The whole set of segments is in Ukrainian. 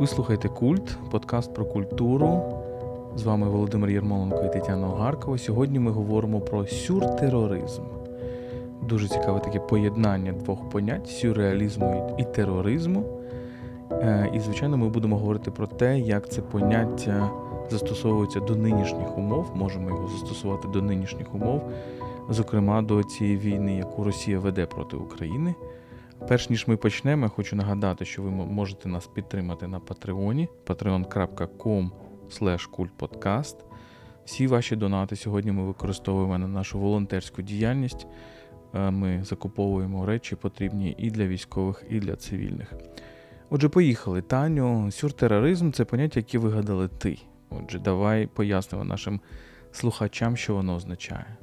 Ви слухаєте Культ, подкаст про культуру. З вами Володимир Єрмоленко і Тетяна Огаркова. Сьогодні ми говоримо про сюртероризм. Дуже цікаве таке поєднання двох понять сюрреалізму і тероризму. Е, і, звичайно, ми будемо говорити про те, як це поняття застосовується до нинішніх умов. Можемо його застосувати до нинішніх умов, зокрема до цієї війни, яку Росія веде проти України. Перш ніж ми почнемо, я хочу нагадати, що ви можете нас підтримати на Патреоні patreon.com kultpodcast. Всі ваші донати сьогодні ми використовуємо на нашу волонтерську діяльність. Е, ми закуповуємо речі потрібні і для військових, і для цивільних. Отже, поїхали. Таню, сюртероризм це поняття, яке вигадали ти. Отже, давай пояснимо нашим слухачам, що воно означає.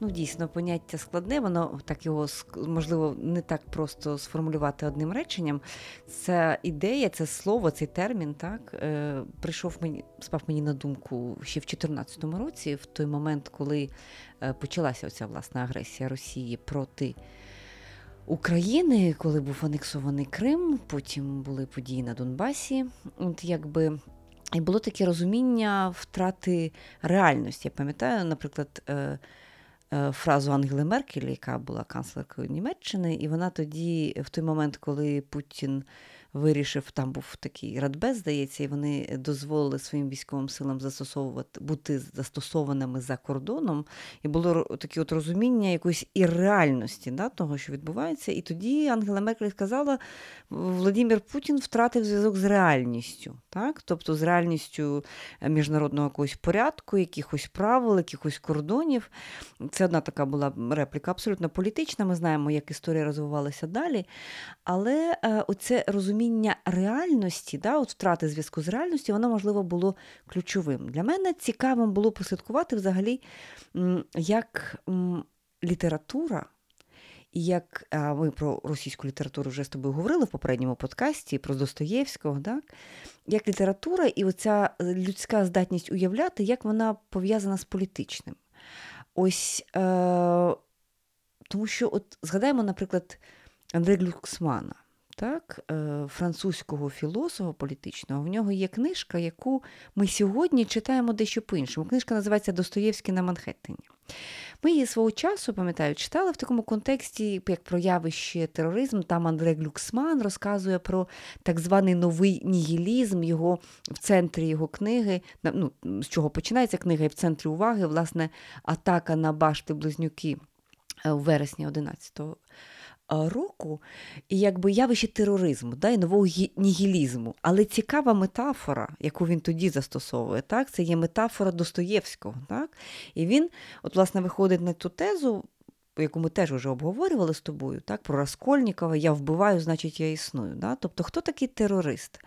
Ну, дійсно, поняття складне, воно так його можливо не так просто сформулювати одним реченням. Ця ідея, це слово, цей термін, так е, прийшов мені, спав мені на думку ще в 2014 році, в той момент, коли е, почалася оця власна агресія Росії проти. України, коли був анексований Крим, потім були події на Донбасі. От якби і було таке розуміння втрати реальності. Я пам'ятаю, наприклад, е, фразу Ангели Меркель, яка була канцлеркою Німеччини, і вона тоді, в той момент, коли Путін вирішив, там був такий радбез, здається, і вони дозволили своїм військовим силам застосовувати бути застосованими за кордоном. І було таке от розуміння якоїсь ірреальності да, того, що відбувається. І тоді Ангела Меркель сказала: Владимир Путін втратив зв'язок з реальністю, так? тобто з реальністю міжнародного якогось порядку, якихось правил, якихось кордонів. Це одна така була репліка, абсолютно політична. Ми знаємо, як історія розвивалася далі. Але е, оце розуміння розуміння реальності, да, от втрати зв'язку з реальністю, воно, можливо, було ключовим. Для мене цікавим було прослідкувати взагалі, як література. І як ми про російську літературу вже з тобою говорили в попередньому подкасті про Достоєвського, так? як література і оця людська здатність уявляти, як вона пов'язана з політичним. Ось е, тому що, от згадаємо, наприклад, Андре Глюксмана так, е, французького філософа політичного, в нього є книжка, яку ми сьогодні читаємо дещо по-іншому. Книжка називається Достоєвський на Манхеттені. Ми її свого часу, пам'ятаю, читали в такому контексті, як про явище тероризм. Там Андре Глюксман розказує про так званий новий нігілізм, його в центрі його книги, ну, з чого починається книга, і в центрі уваги, власне, атака на башти близнюки у е, вересні 11-го року, і якби явище тероризму, да, і нового нігілізму. Але цікава метафора, яку він тоді застосовує, так, це є метафора Достоєвського. Так? І він, от, власне, виходить на ту тезу, яку ми теж вже обговорювали з тобою, так, про Раскольнікова, я вбиваю, значить, я існую. Да? Тобто, хто такий терорист?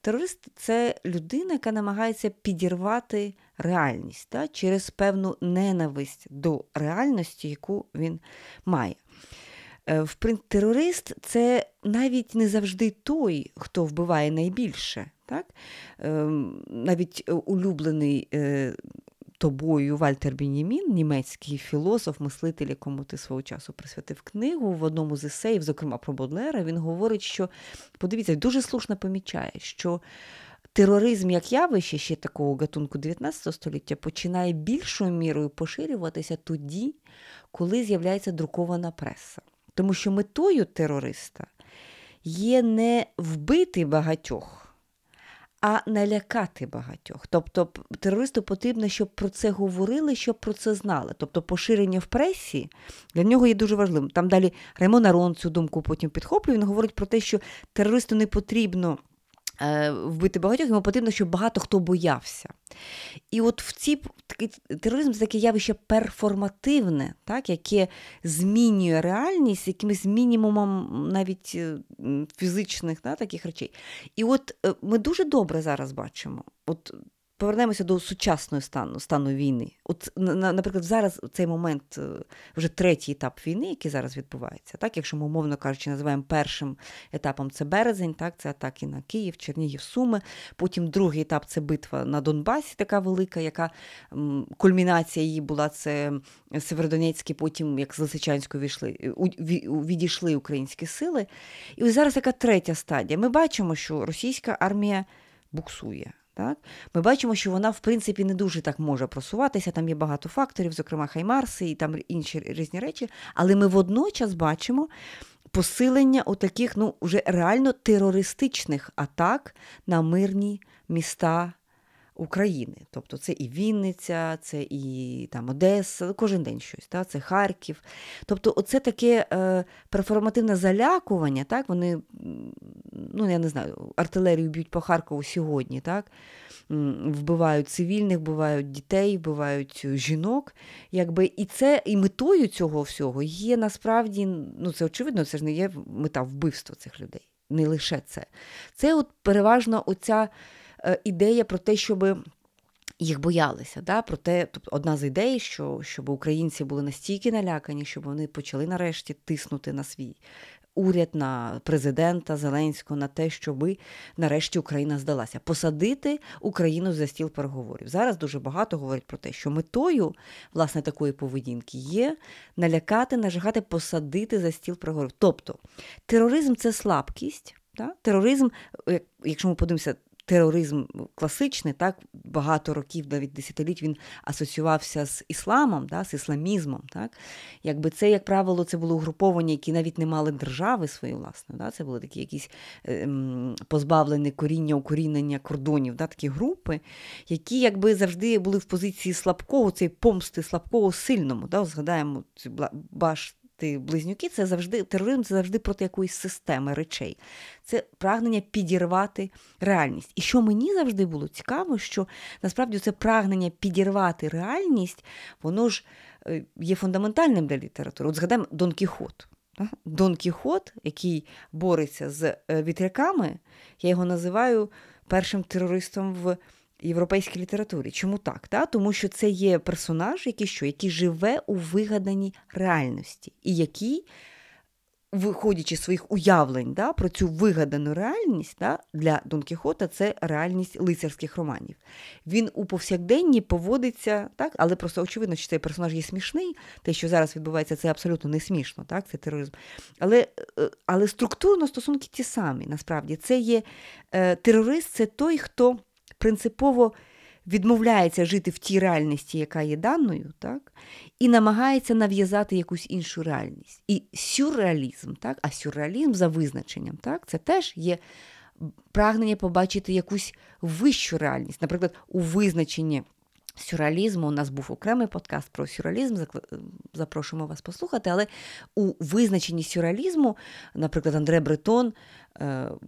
Терорист це людина, яка намагається підірвати реальність да? через певну ненависть до реальності, яку він має. Е, терорист це навіть не завжди той, хто вбиває найбільше. Так? Ем, навіть улюблений е, тобою Вальтер Бенімін, німецький філософ, мислитель, якому ти свого часу присвятив книгу в одному з есеїв, зокрема про Бодлера, він говорить, що подивіться, дуже слушно помічає, що. Тероризм як явище ще такого гатунку 19 століття починає більшою мірою поширюватися тоді, коли з'являється друкована преса. Тому що метою терориста є не вбити багатьох, а налякати багатьох. Тобто терористу потрібно, щоб про це говорили, щоб про це знали. Тобто поширення в пресі для нього є дуже важливим. Там далі Раймон Арон цю думку потім підхоплює. Він говорить про те, що терористу не потрібно. Е, вбити багатьох, йому потрібно, щоб багато хто боявся. І от в ці тероризм це таке явище перформативне, так, яке змінює реальність якимось мінімумом навіть е, фізичних да, таких речей. І от е, ми дуже добре зараз бачимо. От повернемося до сучасного стану стану війни. От, Наприклад, зараз цей момент е, вже третій етап війни, який зараз відбувається, так, якщо ми, умовно кажучи, називаємо першим етапом це березень, так, це атаки на Київ, Чернігів, Суми. Потім другий етап це битва на Донбасі, така велика, яка кульмінація її була це Северодонецький, потім, як з Лисичанської війшли, відійшли українські сили. І ось зараз така третя стадія. Ми бачимо, що російська армія буксує. Так? Ми бачимо, що вона, в принципі, не дуже так може просуватися, там є багато факторів, зокрема Хаймарси і там інші різні речі, але ми водночас бачимо посилення у таких ну, вже реально терористичних атак на мирні міста України. Тобто це і Вінниця, це і там Одеса, кожен день щось, так? це Харків. Тобто, оце таке е, перформативне залякування, так? вони, ну я не знаю, артилерію б'ють по Харкову сьогодні, так? вбивають цивільних, вбивають дітей, вбивають жінок. Якби, І це і метою цього всього є насправді, ну це очевидно, це ж не є мета вбивства цих людей. Не лише це. Це от переважно оця. Е, ідея про те, щоб їх боялися. Да? Про те, тобто одна з ідей, що щоб українці були настільки налякані, щоб вони почали нарешті тиснути на свій. Уряд на президента Зеленського на те, щоб нарешті Україна здалася, посадити Україну за стіл переговорів. Зараз дуже багато говорять про те, що метою власне такої поведінки є налякати, нажигати, посадити за стіл переговорів. Тобто тероризм це слабкість. Да? Тероризм, якщо ми подивимося тероризм класичний, так багато років, навіть десятиліть він асоціювався з ісламом, да, з ісламізмом. Так? Якби це, як правило, це були угруповання, які навіть не мали держави своєї власної. Да? Це були такі якісь ем, позбавлені коріння, укорінення кордонів, да? такі групи, які якби завжди були в позиції слабкого, цей помсти слабкого сильному. Да? Згадаємо баш ти близнюки, це завжди тероризм це завжди проти якоїсь системи речей. Це прагнення підірвати реальність. І що мені завжди було цікаво, що насправді це прагнення підірвати реальність, воно ж е, є фундаментальним для літератури. От згадаємо Дон Кіхот. Дон Кіхот, який бореться з е, вітряками, я його називаю першим терористом в європейській літературі. Чому так? Та? Тому що це є персонаж, який що, який живе у вигаданій реальності, і який, виходячи з своїх уявлень да, про цю вигадану реальність да, для Дон Кіхота, це реальність лицарських романів. Він у повсякденні поводиться, так, але просто очевидно, що цей персонаж є смішний. Те, що зараз відбувається, це абсолютно не смішно, так, це тероризм. Але е, але структурно стосунки ті самі, насправді. Це є е, терорист, це той, хто принципово відмовляється жити в тій реальності, яка є даною, так? і намагається нав'язати якусь іншу реальність. І сюрреалізм, так? а сюрреалізм за визначенням, так? це теж є прагнення побачити якусь вищу реальність. Наприклад, у визначенні. Сюрреалізму у нас був окремий подкаст про сюрреалізм, запрошуємо вас послухати, але у визначенні сюрреалізму, наприклад, Андре Бретон Е,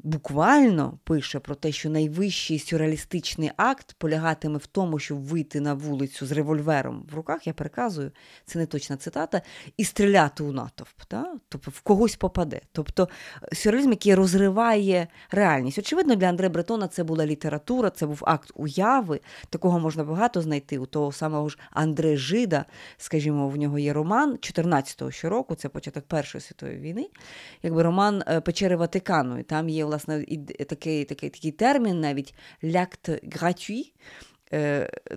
буквально пише про те, що найвищий сюрреалістичний акт полягатиме в тому, щоб вийти на вулицю з револьвером в руках, я переказую, це не точна цитата, і стріляти у натовп, та? тобто в когось попаде. Тобто сюрреалізм, який розриває реальність. Очевидно, для Андре Бретона це була література, це був акт уяви. Такого можна багато знайти. У того самого ж Андре Жида, скажімо, в нього є роман 14-го щороку, це початок Першої світової війни, якби роман е, Печери Ватикану. Там є, власне, і такий такий, такий термін навіть «l'acte gratuit», Е,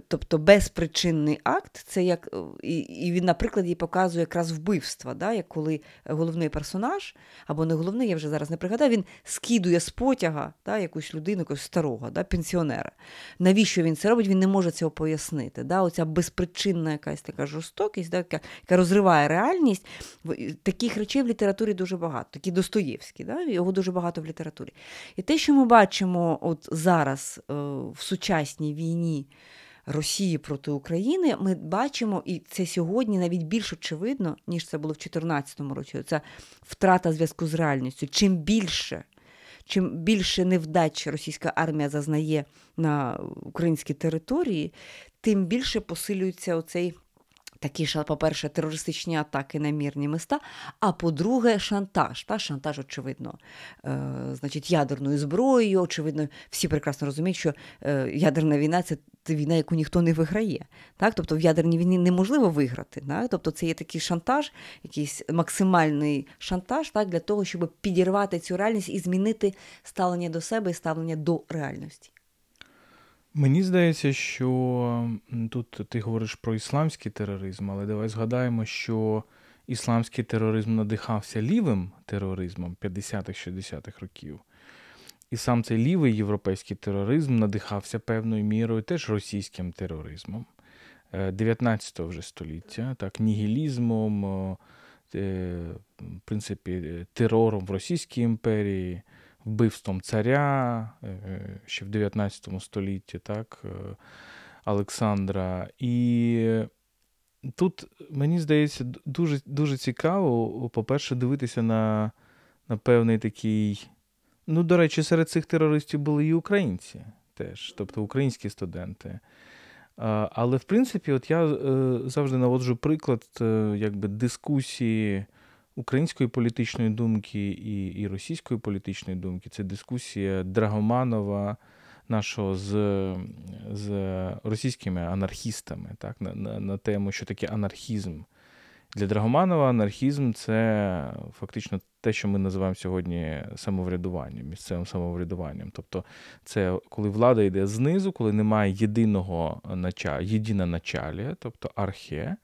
тобто безпричинний акт, це як і він, наприклад, їй показує якраз вбивства, да, як коли головний персонаж, або не головний, я вже зараз не пригадаю, він скидує з потяга да, якусь людину, якогось старого, да, пенсіонера. Навіщо він це робить? Він не може цього пояснити. Да, Оця безпричинна якась така жорстокість, да, яка, яка розриває реальність. Таких речей в літературі дуже багато, такі Достоєвські, да, його дуже багато в літературі. І те, що ми бачимо от зараз е, в сучасній війні. Росії проти України, ми бачимо, і це сьогодні навіть більш очевидно, ніж це було в 2014 році. Це втрата зв'язку з реальністю. Чим більше, чим більше невдач російська армія зазнає на українській території, тим більше посилюється оцей Такі ж, по-перше, терористичні атаки на мірні міста, а по-друге, шантаж. Та Шантаж, очевидно, е, значить, ядерною зброєю. Очевидно, всі прекрасно розуміють, що е, ядерна війна це війна, яку ніхто не виграє. Так? Тобто в ядерній війні неможливо виграти. Так? Тобто це є такий шантаж, якийсь максимальний шантаж так, для того, щоб підірвати цю реальність і змінити ставлення до себе і ставлення до реальності. Мені здається, що тут ти говориш про ісламський тероризм, але давай згадаємо, що ісламський тероризм надихався лівим тероризмом 50-х-60-х років. І сам цей лівий європейський тероризм надихався певною мірою теж російським тероризмом 19 е, вже століття, так, нігілізмом, е, в принципі, терором в Російській імперії вбивством царя е, ще в 19 столітті, так, е, Олександра. І тут, мені здається, дуже дуже цікаво, по-перше, дивитися на, на певний такий. Ну, до речі, серед цих терористів були і українці теж, тобто українські студенти. Але в принципі, от я е, завжди наводжу приклад якби дискусії української політичної думки і і російської політичної думки. Це дискусія Драгоманова, нашого з з російськими анархістами, так, на, на, на тему, що таке анархізм. Для Драгоманова анархізм це фактично те, що ми називаємо сьогодні самоврядуванням, місцевим самоврядуванням. Тобто, це коли влада йде знизу, коли немає єдиного нача, єдина началія, тобто архе,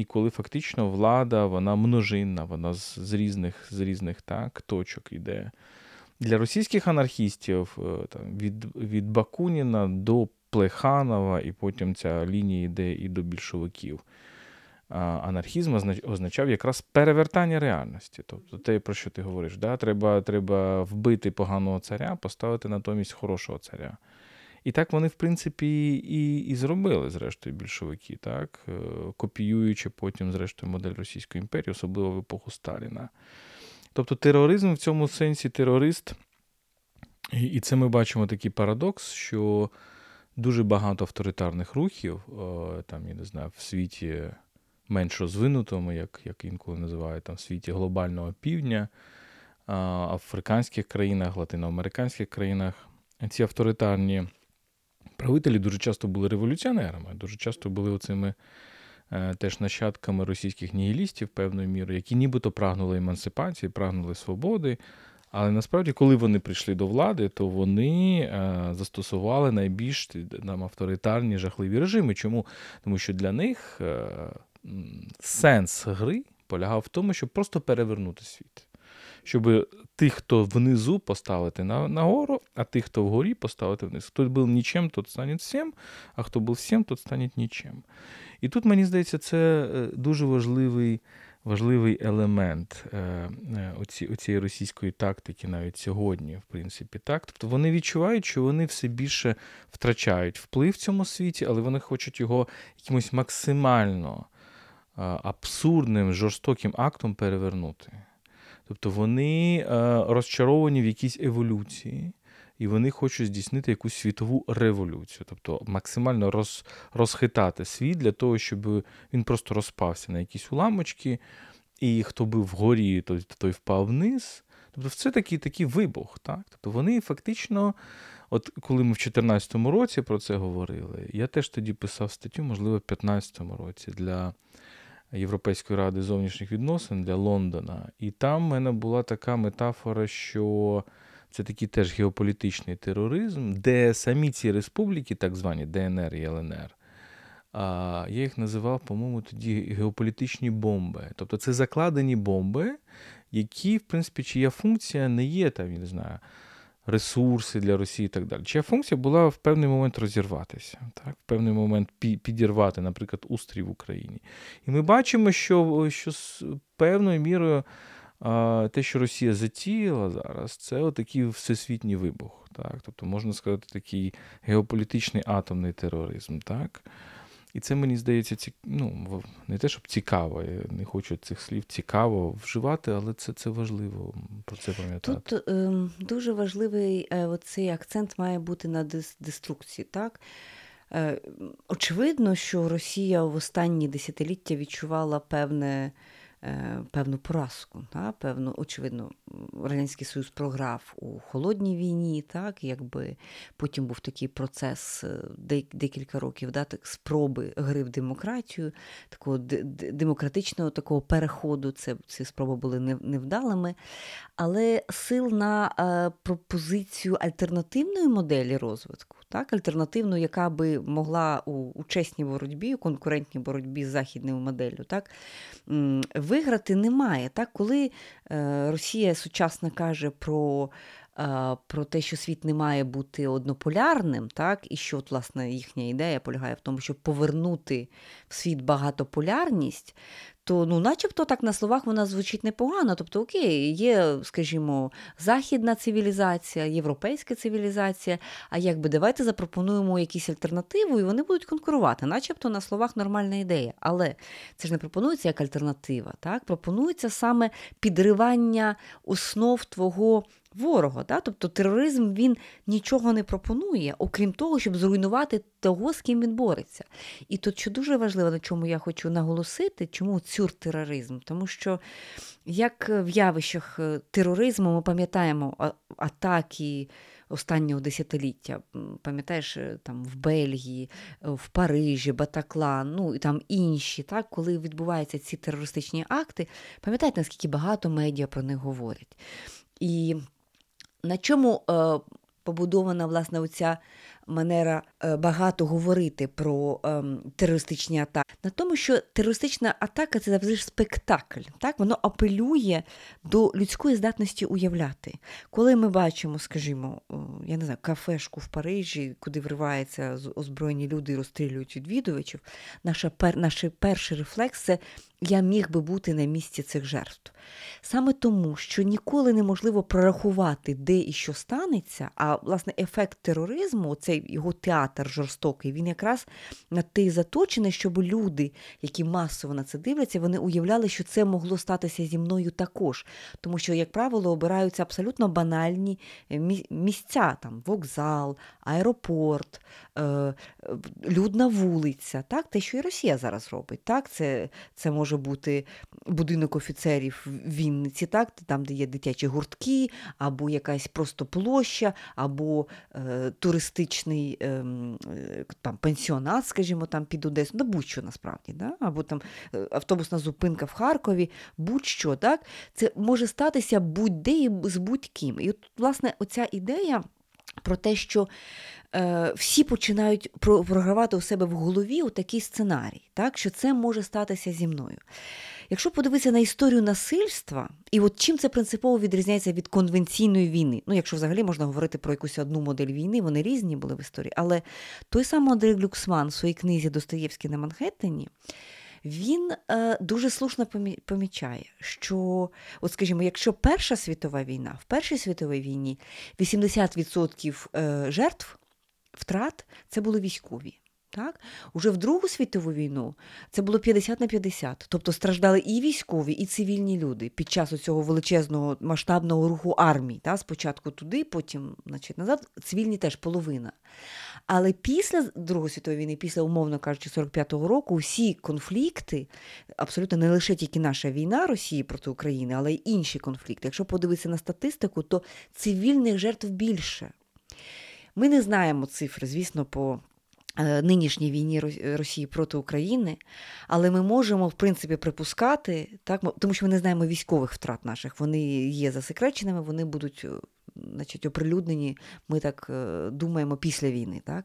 і коли фактично влада вона множинна, вона з, з різних з різних так, точок йде. Для російських анархістів е, там, від від Бакуніна до Плеханова, і потім ця лінія йде і до більшовиків. Анархізм означав якраз перевертання реальності. Тобто те, про що ти говориш, да? треба треба вбити поганого царя, поставити натомість хорошого царя. І так вони, в принципі, і і зробили, зрештою, більшовики, так? Е, копіюючи потім, зрештою, модель Російської імперії, особливо в епоху Сталіна. Тобто тероризм в цьому сенсі терорист, і це ми бачимо такий парадокс, що дуже багато авторитарних рухів, е, там, я не знаю, в світі менш розвинутому, як як інколи називають, там, в світі глобального півдня, африканських країнах, латиноамериканських країнах, ці авторитарні. Правителі дуже часто були революціонерами, дуже часто були оцими е, теж нащадками російських нігілістів певною мірою, які нібито прагнули емансипації, прагнули свободи. Але насправді, коли вони прийшли до влади, то вони е, застосували найбільш там, авторитарні жахливі режими. Чому? Тому що для них е, сенс гри полягав в тому, щоб просто перевернути світ щоб тих, хто внизу поставити на, нагору, а тих, хто вгорі, поставити вниз. Хто був нічим, тот стане всім, а хто був всім, тот стане нічим. І тут, мені здається, це е, дуже важливий важливий елемент е, е, оці, оцієї російської тактики навіть сьогодні, в принципі. так. Тобто вони відчувають, що вони все більше втрачають вплив в цьому світі, але вони хочуть його якимось максимально абсурдним, жорстоким актом перевернути. Тобто вони е, розчаровані в якійсь еволюції, і вони хочуть здійснити якусь світову революцію, тобто максимально роз, розхитати світ для того, щоб він просто розпався на якісь уламочки, і хто був вгорі, той, той впав вниз. Тобто, це такий такий вибух. Так? Тобто вони фактично, от коли ми в 2014 році про це говорили, я теж тоді писав статтю, можливо, в 2015 році для. Європейської ради зовнішніх відносин для Лондона. І там в мене була така метафора, що це такий теж геополітичний тероризм, де самі ці республіки, так звані ДНР і ЛНР, я їх називав, по-моєму, тоді геополітичні бомби. Тобто це закладені бомби, які, в принципі, чия функція не є там, я не знаю ресурси для Росії і так далі. Чия функція була в певний момент розірватися, так? в певний момент підірвати, наприклад, устрій в Україні. І ми бачимо, що що з певною мірою те, що Росія затіяла зараз, це отакий всесвітній вибух. Так? Тобто, можна сказати, такий геополітичний атомний тероризм. так? І це мені здається, ці, ну, не те, щоб цікаво, я не хочу цих слів цікаво вживати, але це це важливо про це пам'ятати. Тут е, дуже важливий е, оцей акцент має бути на деструкції. так? Е, очевидно, що Росія в останні десятиліття відчувала певне. Е, певну поразку. Та? Певно, очевидно, Радянський Союз програв у холодній війні, так, якби потім був такий процес е, декілька років да, так, спроби гри в демократію, такого демократичного такого переходу. Це, Ці спроби були невдалими. Але сил на е, пропозицію альтернативної моделі розвитку так, альтернативну, яка би могла у, у чесній боротьбі, у конкурентній боротьбі з західною моделлю, так, виграти немає. Так, Коли е, Росія сучасно каже про про те, що світ не має бути однополярним, так, і що от, власне, їхня ідея полягає в тому, щоб повернути в світ багатополярність, то ну, начебто так на словах вона звучить непогано. Тобто, окей, є, скажімо, західна цивілізація, європейська цивілізація. А якби давайте запропонуємо якісь альтернативу, і вони будуть конкурувати, начебто на словах нормальна ідея. Але це ж не пропонується як альтернатива. так? Пропонується саме підривання основ твого ворога. Да? Тобто тероризм він нічого не пропонує, окрім того, щоб зруйнувати того, з ким він бореться. І тут, що дуже важливо, на чому я хочу наголосити, чому цюртероризм? Тому що як в явищах е, тероризму ми пам'ятаємо атаки. Останнього десятиліття, пам'ятаєш, е, там в Бельгії, е, в Парижі, Батаклан, ну і там інші, так, коли відбуваються ці терористичні акти, пам'ятаєте, наскільки багато медіа про них говорять. І на чому е, побудована власне оця манера е, багато говорити про е, терористичні атаки? На тому, що терористична атака це завжди ж спектакль. Так? Воно апелює до людської здатності уявляти. Коли ми бачимо, скажімо, я не знаю, кафешку в Парижі, куди вриваються озброєні люди і розстрілюють відвідувачів, наша пер, наш перший рефлекс це я міг би бути на місці цих жертв. Саме тому, що ніколи неможливо прорахувати, де і що станеться, а власне ефект тероризму, цей його театр жорстокий, він якраз на те заточений, щоб люди, які масово на це дивляться, вони уявляли, що це могло статися зі мною також. Тому що, як правило, обираються абсолютно банальні е, місця, там вокзал, аеропорт, е, людна вулиця, так, те, що і Росія зараз робить. Так, Це, Це може бути будинок офіцерів в Вінниці, так, там, де є дитячі гуртки, або якась просто площа, або е, туристичний е, там, пансіонат, скажімо, там під Одесу, ну будь-що насправді, да? або там автобусна зупинка в Харкові, будь-що. так, Це може статися будь-де і з будь-ким. І от, власне, оця ідея про те, що е, всі починають програвати у себе в голові у такий сценарій, так, що це може статися зі мною. Якщо подивитися на історію насильства, і от чим це принципово відрізняється від конвенційної війни, ну якщо взагалі можна говорити про якусь одну модель війни, вони різні були в історії, але той самий Андрей Глюксман в своїй книзі Достоєвський на Манхеттені, він е, дуже слушно помічає, що, от скажімо, якщо Перша світова війна, в Першій світовій війні 80% е, жертв втрат це були військові. Так? Уже в Другу світову війну це було 50 на 50. Тобто страждали і військові, і цивільні люди під час цього величезного масштабного руху армій. Так? Спочатку туди, потім значить, назад, цивільні теж половина. Але після Другої світової війни, після, умовно кажучи, 45-го року, всі конфлікти, абсолютно не лише тільки наша війна Росії проти України, але й інші конфлікти. Якщо подивитися на статистику, то цивільних жертв більше. Ми не знаємо цифри, звісно, по нинішній війні Росії проти України, але ми можемо, в принципі, припускати, так, тому що ми не знаємо військових втрат наших. Вони є засекреченими, вони будуть е, значить, оприлюднені, ми так е, думаємо, після війни. Так?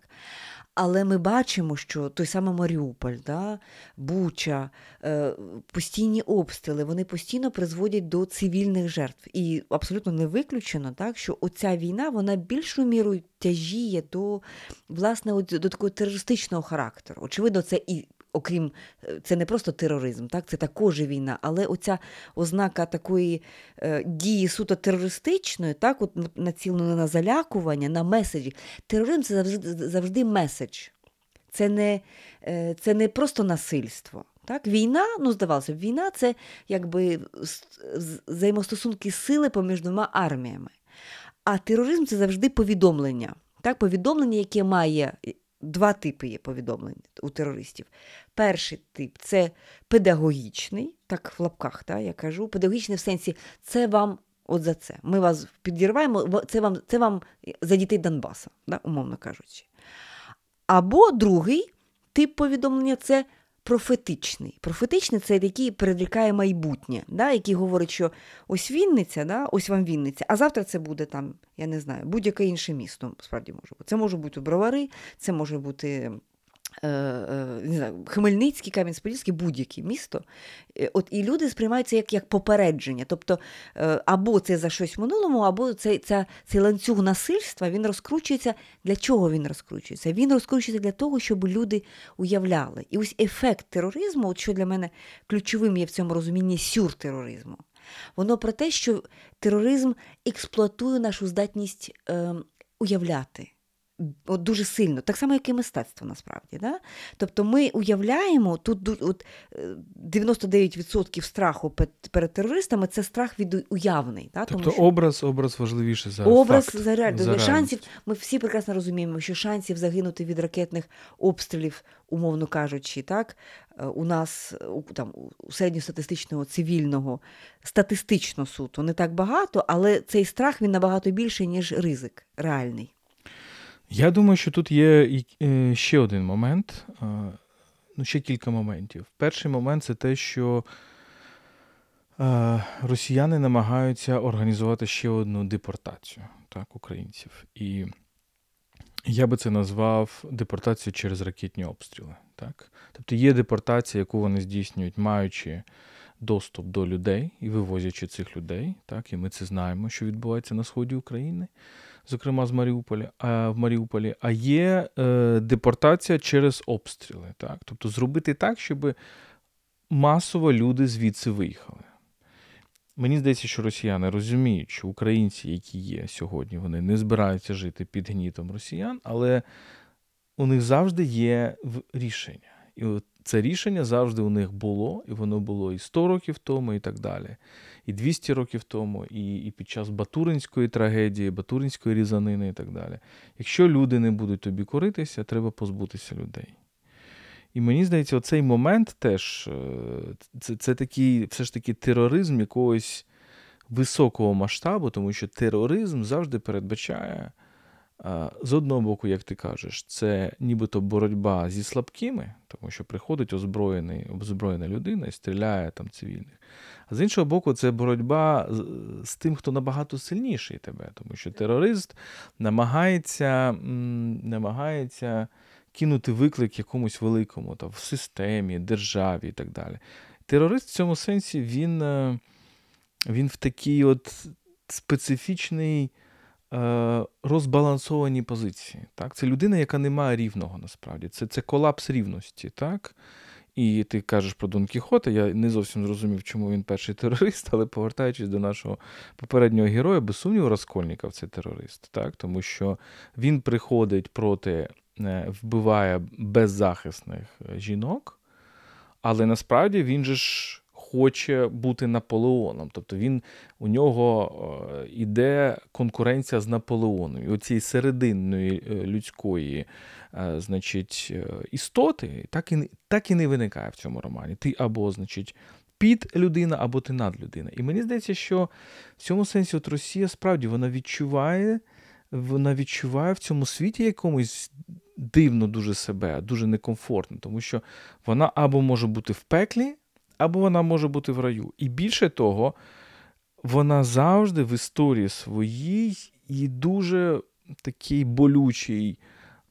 Але ми бачимо, що той самий Маріуполь, да, Буча, е, постійні обстріли, вони постійно призводять до цивільних жертв. І абсолютно не виключено, так, що оця війна вона більшою мірою тяжіє до власне, до такого терористичного характеру. Очевидно, це і окрім е, це не просто тероризм, так це також війна, але оця ознака такої е, дії суто терористичної, так, от націлена на залякування, на меседжі. Тероризм це завжди завжди меседж. Це не, е, це не просто насильство. Так? Війна, ну здавалося б, війна це якби взаємостосунки сили поміж двома арміями. А тероризм це завжди повідомлення. Так? Повідомлення, яке має два типи є повідомлень у терористів. Перший тип це педагогічний, так в лапках, так, я кажу, педагогічний в сенсі це вам от за це. Ми вас підірваємо, це вам це вам за дітей Донбаса, да, умовно кажучи. Або другий тип повідомлення це профетичний. Профетичний це який передрікає майбутнє, да, який говорить, що ось Вінниця, да, ось вам Вінниця, а завтра це буде там, я не знаю, будь-яке інше місто. Справді може бути. Це може бути Бровари, це може бути не знаю, Хмельницький, Кам'янець-Подільський, будь-яке місто. Е, от І люди сприймаються як як попередження. Тобто або це за щось в минулому, або цей, ця, цей ланцюг насильства він розкручується. Для чого він розкручується? Він розкручується для того, щоб люди уявляли. І ось ефект тероризму, от що для мене ключовим є в цьому розумінні сюртероризму, воно про те, що тероризм експлуатує нашу здатність е, уявляти от дуже сильно, так само, як і мистецтво насправді. Да? Тобто ми уявляємо, тут от 99% е, страху перед терористами це страх від уявний. Да? Тобто Тому, що образ образ важливіше за образ факт, за реальність. За шансів. Ми всі прекрасно розуміємо, що шансів загинути від ракетних обстрілів, умовно кажучи, так, е, у нас там, у середньостатистичного цивільного статистично суто не так багато, але цей страх він набагато більший, ніж ризик реальний. Я думаю, що тут є е, ще один момент, ну, ще кілька моментів. Перший момент це те, що росіяни намагаються організувати ще одну депортацію так, українців. І я би це назвав депортацією через ракетні обстріли. Так? Тобто є депортація, яку вони здійснюють, маючи доступ до людей і вивозячи цих людей. Так? І ми це знаємо, що відбувається на сході України зокрема з Маріуполя, а в Маріуполі, а є е, депортація через обстріли. Так? Тобто зробити так, щоб масово люди звідси виїхали. Мені здається, що росіяни розуміють, що українці, які є сьогодні, вони не збираються жити під гнітом росіян, але у них завжди є рішення. І от це рішення завжди у них було, і воно було і 100 років тому, і так далі і 200 років тому, і і під час Батуринської трагедії, Батуринської різанини і так далі. Якщо люди не будуть тобі коритися, треба позбутися людей. І мені здається, оцей момент теж е, це це такий все ж таки тероризм якогось високого масштабу, тому що тероризм завжди передбачає. З одного боку, як ти кажеш, це нібито боротьба зі слабкими, тому що приходить озброєний, озброєна людина і стріляє там цивільних. А з іншого боку, це боротьба з тим, хто набагато сильніший тебе, тому що терорист намагається намагається кинути виклик якомусь великому там, в системі, державі і так далі. Терорист в цьому сенсі він, е, він в такій от специфічний. Е, розбалансовані позиції. Так? Це людина, яка не має рівного насправді. Це це колапс рівності. так? І ти кажеш про Дон Кіхота, я не зовсім зрозумів, чому він перший терорист, але повертаючись до нашого попереднього героя, без сумніву, Раскольніков це терорист, так? тому що він приходить проти, е, вбиває беззахисних е, жінок, але насправді він же ж хоче бути Наполеоном. Тобто він у нього е, іде конкуренція з Наполеоном. І оцієї серединної е, людської е, значить, істоти так і так і не виникає в цьому романі. Ти або, значить, під людина, або ти над людина. І мені здається, що в цьому сенсі от Росія справді вона відчуває. Вона відчуває в цьому світі якомусь дивно дуже себе, дуже некомфортно, тому що вона або може бути в пеклі, або вона може бути в раю. І більше того, вона завжди в історії своїй і дуже такий болючий,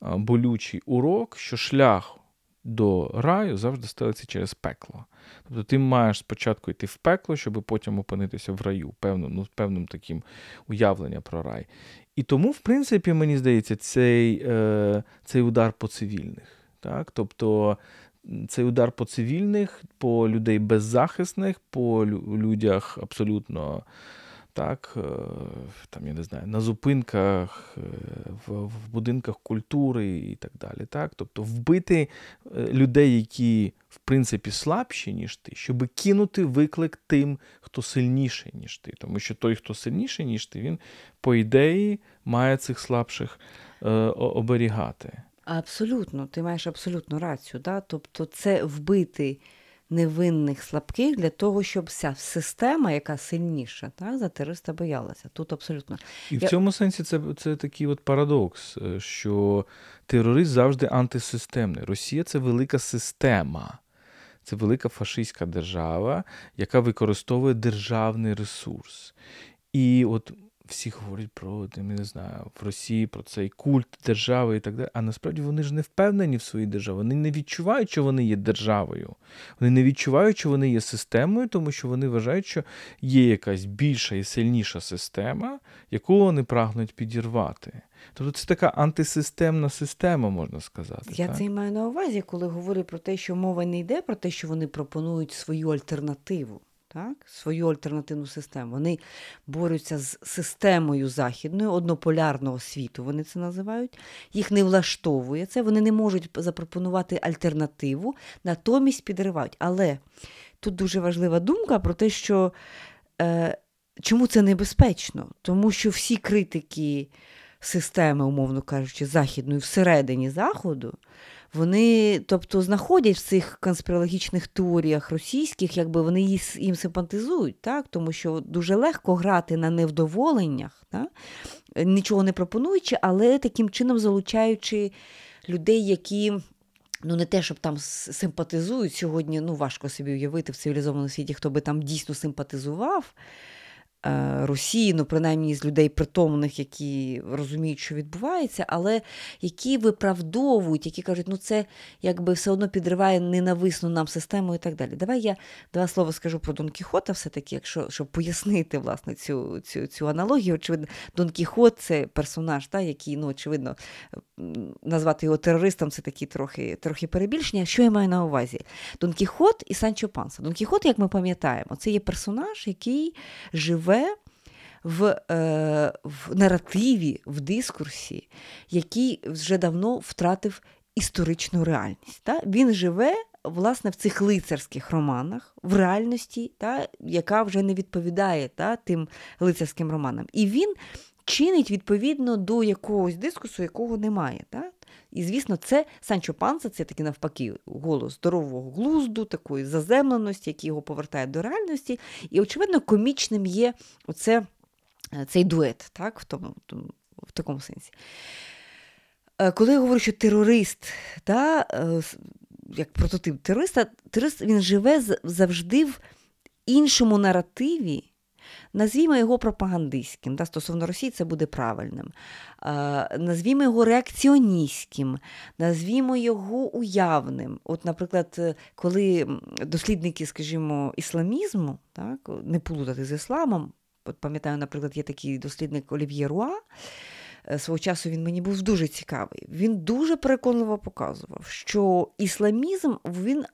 болючий урок, що шлях до раю завжди ставиться через пекло. Тобто ти маєш спочатку йти в пекло, щоб потім опинитися в раю, певним, ну, певним таким уявленням про рай. І тому, в принципі, мені здається, цей е, цей удар по цивільних. Так? Тобто цей удар по цивільних, по людей беззахисних, по людях абсолютно так, е, там, я не знаю, на зупинках, е, в, будинках культури і так далі. Так? Тобто вбити е, людей, які в принципі слабші, ніж ти, щоб кинути виклик тим, хто сильніший, ніж ти. Тому що той, хто сильніший, ніж ти, він, по ідеї, має цих слабших оберігати. Абсолютно, ти маєш абсолютну рацію. Да? Тобто, це вбити невинних слабких для того, щоб вся система, яка сильніша, так, за терориста боялася. Тут абсолютно. І Я... в цьому сенсі це це такий от парадокс, е, що терорист завжди антисистемний. Росія це велика система. Це велика фашистська держава, яка використовує державний ресурс. І от всі говорять про я не знаю, в Росії про цей культ держави і так далі. А насправді вони ж не впевнені в своїй державі. Вони не відчувають, що вони є державою. Вони не відчувають, що вони є системою, тому що вони вважають, що є якась більша і сильніша система, яку вони прагнуть підірвати. Тобто це така антисистемна система, можна сказати. Я так? це і маю на увазі, коли говорю про те, що мова не йде про те, що вони пропонують свою альтернативу так, свою альтернативну систему. Вони борються з системою західною, однополярного світу, вони це називають. Їх не влаштовує це, вони не можуть запропонувати альтернативу, натомість підривають. Але тут дуже важлива думка про те, що е, чому це небезпечно? Тому що всі критики системи, умовно кажучи, західної всередині Заходу. Вони, тобто, знаходять в цих конспірологічних теоріях російських, якби вони їм симпатизують, так? тому що дуже легко грати на невдоволеннях, так? нічого не пропонуючи, але таким чином залучаючи людей, які. Ну, не те, щоб там симпатизують сьогодні, ну важко собі уявити в цивілізованому світі, хто би там дійсно симпатизував. Е, Росії, ну принаймні з людей притомних, які розуміють, що відбувається, але які виправдовують, які кажуть, ну це якби все одно підриває ненависну нам систему і так далі. Давай я два слова скажу про Дон Кіхота, все-таки, якщо щоб пояснити власне цю цю, цю аналогію. Очевидно, Дон Кіхот це персонаж, та, який, ну, очевидно, назвати його терористом це такі трохи трохи перебільшення. Що я маю на увазі? Дон Кіхот і Санчо Панса. Дон Кіхот, як ми пам'ятаємо, це є персонаж, який живе живе в е, в наративі, в дискурсі, який вже давно втратив історичну реальність. Та? Він живе власне в цих лицарських романах, в реальності, та? яка вже не відповідає та, тим лицарським романам. І він чинить відповідно до якогось дискусу, якого немає. Та? І, звісно, це Санчо Панса, це такий навпаки голос здорового глузду, такої заземленості, який його повертає до реальності. І, очевидно, комічним є оце, е, цей дует, так, в, тому, в такому сенсі. Е, коли я говорю, що терорист, та, е, як прототип терориста, терорист він живе завжди в іншому наративі. Назвімо його пропагандистським, да, стосовно Росії це буде правильним. Назвімо його реакціоністським, назвімо його уявним. От, Наприклад, коли дослідники, скажімо, ісламізму, так, не плутати з ісламом, от пам'ятаю, наприклад, є такий дослідник Олів'є Руа. Е, свого часу він мені був дуже цікавий. Він дуже переконливо показував, що ісламізм він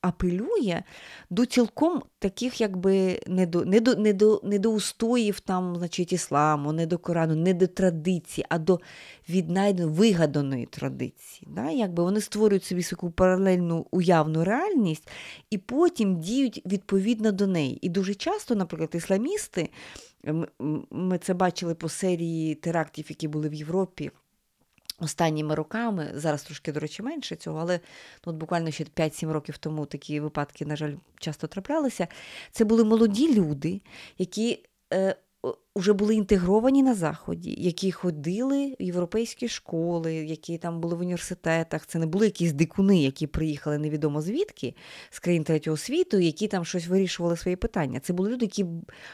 апелює до цілком таких, якби не до не до, не до, устоїв там, значить, ісламу, не до Корану, не до традиції, а до віднайденої вигаданої традиції. Да? Якби Вони створюють собі таку паралельну уявну реальність і потім діють відповідно до неї. І дуже часто, наприклад, ісламісти, ми це бачили по серії терактів, які були в Європі. Останніми роками, зараз трошки, до речі, менше цього, але ну, от буквально ще 5-7 років тому такі випадки, на жаль, часто траплялися. Це були молоді люди, які е, вже були інтегровані на Заході, які ходили в європейські школи, які там були в університетах. Це не були якісь дикуни, які приїхали невідомо звідки з країн третього світу, які там щось вирішували свої питання. Це були люди, які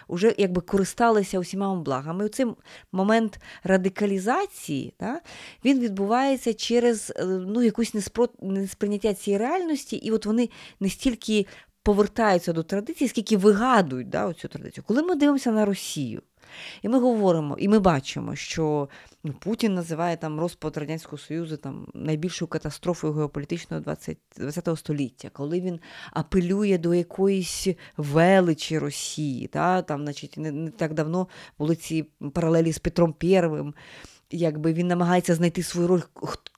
вже якби користалися усіма благами. І цей момент радикалізації да, він відбувається через е, ну, якусь несприйняття цієї реальності, і от вони не стільки повертаються до традиції, скільки вигадують да, оцю традицію. Коли ми дивимося на Росію, і ми говоримо, і ми бачимо, що ну, Путін називає там розпад Радянського Союзу там найбільшою катастрофою геополітичного 20, 20 століття, коли він апелює до якоїсь величі Росії. Та, там, значить, Не, не так давно були ці паралелі з Петром І. Якби він намагається знайти свою роль,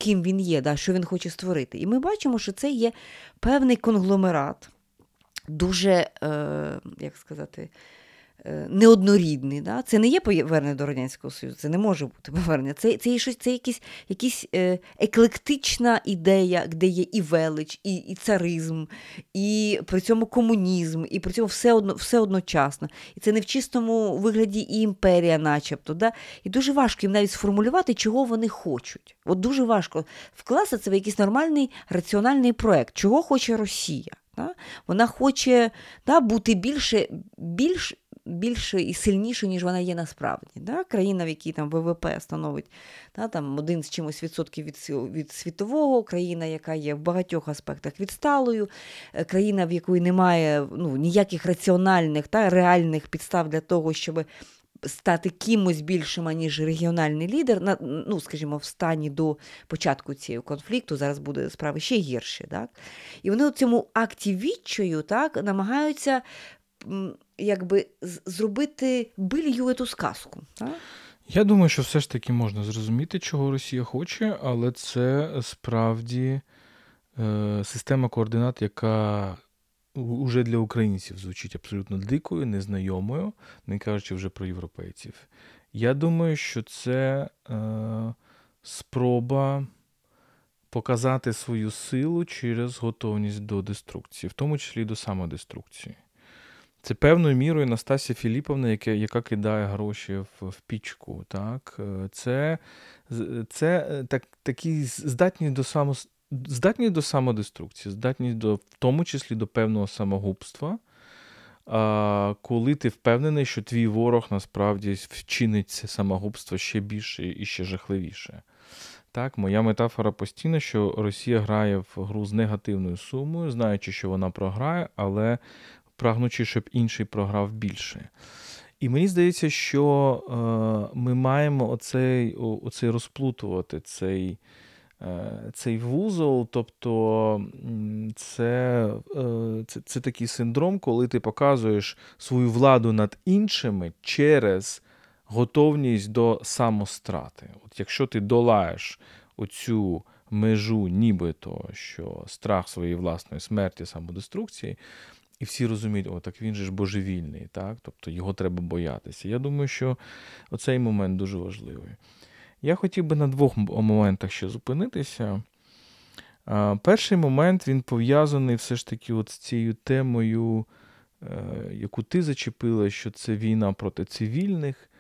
ким він є, да, що він хоче створити. І ми бачимо, що це є певний конгломерат дуже, е, як сказати, Е, неоднорідний. Да? Це не є повернення до Радянського Союзу, це не може бути повернення. Це це, щось, це якісь, якісь е, еклектична ідея, де є і велич, і і царизм, і при цьому комунізм, і при цьому все одно, все одночасно. І це не в чистому вигляді і імперія, начебто. Да? І дуже важко їм навіть сформулювати, чого вони хочуть. От дуже важко вкласти це в якийсь нормальний раціональний проект, чого хоче Росія. Да? Вона хоче да, бути більше, більш більше і сильніше, ніж вона є насправді. Да? Країна, в якій там ВВП становить да, там, один з чимось відсотків від від світового, країна, яка є в багатьох аспектах відсталою, е, країна, в якої немає ну, ніяких раціональних та реальних підстав для того, щоб. Стати кимось більшим, ніж регіональний лідер, на, ну, скажімо, в стані до початку цього конфлікту, зараз буде справи ще гірші. Так? І вони у цьому акті відчаю так, намагаються якби зробити билью ту сказку. Так? Я думаю, що все ж таки можна зрозуміти, чого Росія хоче, але це справді е, система координат, яка вже для українців звучить абсолютно дикою, незнайомою, не кажучи вже про європейців. Я думаю, що це е, спроба показати свою силу через готовність до деструкції, в тому числі до самодеструкції. Це певною мірою Настасія Філіповна, яка яка кидає гроші в, в пічку. Так? Це це е, так, такі здатні до само, здатні до самодеструкції, здатні до, в тому числі до певного самогубства. Коли ти впевнений, що твій ворог насправді вчинить це самогубство ще більше і ще жахливіше. Так, Моя метафора постійна, що Росія грає в гру з негативною сумою, знаючи, що вона програє, але прагнучи, щоб інший програв більше. І мені здається, що е, ми маємо оцей оцей розплутувати цей цей вузол, тобто це, е, це, це такий синдром, коли ти показуєш свою владу над іншими через готовність до самострати. От Якщо ти долаєш оцю межу, нібито що страх своєї власної смерті, самодеструкції, і всі розуміють, о, так він же ж божевільний, так? тобто його треба боятися. Я думаю, що оцей момент дуже важливий. Я хотів би на двох моментах ще зупинитися. Перший момент він пов'язаний все ж таки от з цією темою, е, яку ти зачепила, що це війна проти цивільних.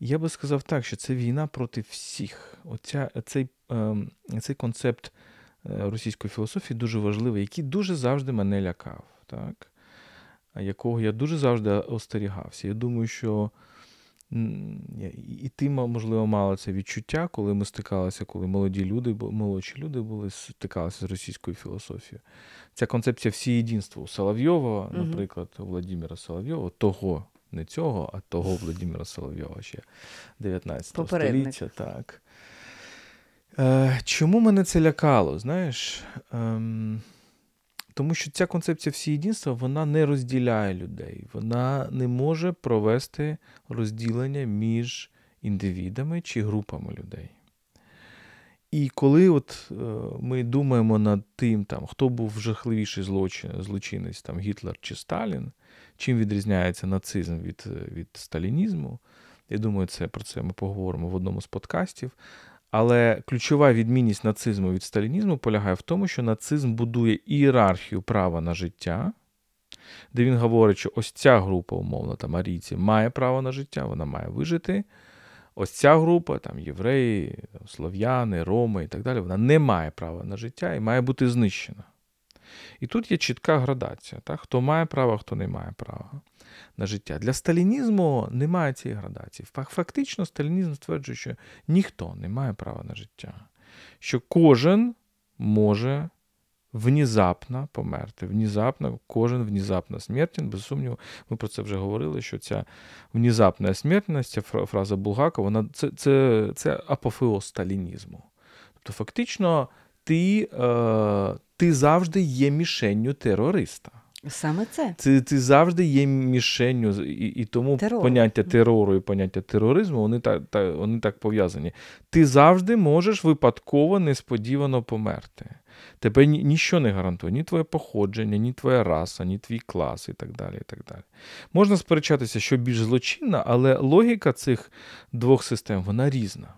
Я би сказав так, що це війна проти всіх. Оця, Цей ем, цей концепт е, російської філософії дуже важливий, який дуже завжди мене лякав. Так? якого я дуже завжди остерігався. Я думаю, що і ти, можливо, мала це відчуття, коли ми стикалися, коли молоді люди, молодші люди були, стикалися з російською філософією. Ця концепція всієдинства у Соловйова, наприклад, у Владимира Соловйова, того, не цього, а того Владимира Соловйова ще 19 століття. так. Е, Чому мене це лякало? Знаєш? Тому що ця концепція всієдинства вона не розділяє людей, вона не може провести розділення між індивідами чи групами людей. І коли от е, ми думаємо над тим, там, хто був жахливіший злочин, злочинець, там, Гітлер чи Сталін, чим відрізняється нацизм від від сталінізму, я думаю, це про це ми поговоримо в одному з подкастів. Але ключова відмінність нацизму від сталінізму полягає в тому, що нацизм будує ієрархію права на життя, де він говорить, що ось ця група, умовно, там арійці, має право на життя, вона має вижити. Ось ця група, там євреї, слов'яни, роми і так далі, вона не має права на життя і має бути знищена. І тут є чітка градація, так? хто має право, хто не має права на життя. Для сталінізму немає цієї градації. Фактично, сталінізм стверджує, що ніхто не має права на життя, що кожен може внезапно померти. Внезапно, кожен внезапно смертен, без сумніву, ми про це вже говорили, що ця внезапна смертність, ця фраза Булгакова, вона це, це, це апофеоз сталінізму. Тобто, фактично, ти, е, ти завжди є мішенню терориста. Саме це. Ти, ти завжди є мішенню, і і тому Терор. поняття терору і поняття тероризму вони так та, вони так пов'язані. Ти завжди можеш випадково несподівано померти. Тебе ні, ніщо не гарантує, ні твоє походження, ні твоя раса, ні твій клас і так далі. і так далі. Можна сперечатися, що більш злочинна, але логіка цих двох систем вона різна.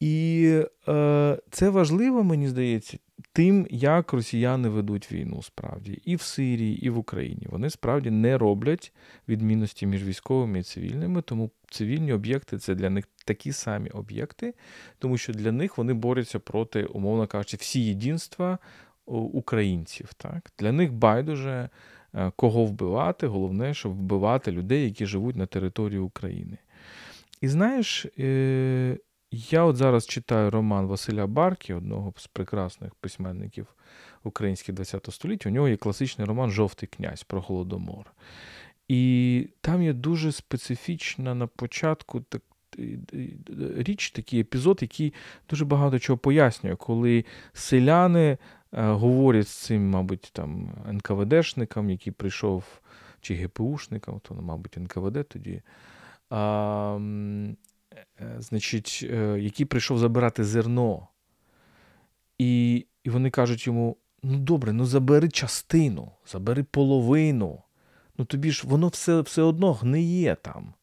І е, це важливо, мені здається, тим, як росіяни ведуть війну справді і в Сирії, і в Україні. Вони справді не роблять відмінності між військовими і цивільними, тому цивільні об'єкти це для них такі самі об'єкти, тому що для них вони борються проти, умовно кажучи, всі єдинства українців. Так? Для них байдуже е, кого вбивати, головне, щоб вбивати людей, які живуть на території України. І знаєш, е, я от зараз читаю роман Василя Баркі, одного з прекрасних письменників українських ХХ століття. У нього є класичний роман Жовтий князь про Голодомор. І там є дуже специфічна на початку так, річ, такий епізод, який дуже багато чого пояснює, коли селяни е, говорять з цим, мабуть, там НКВДшником, який прийшов, чи ГПУшником, то, мабуть, НКВД тоді. А, значить, е, який прийшов забирати зерно. І і вони кажуть йому: ну добре, ну забери частину, забери половину. Ну тобі ж воно все все одно гниє там.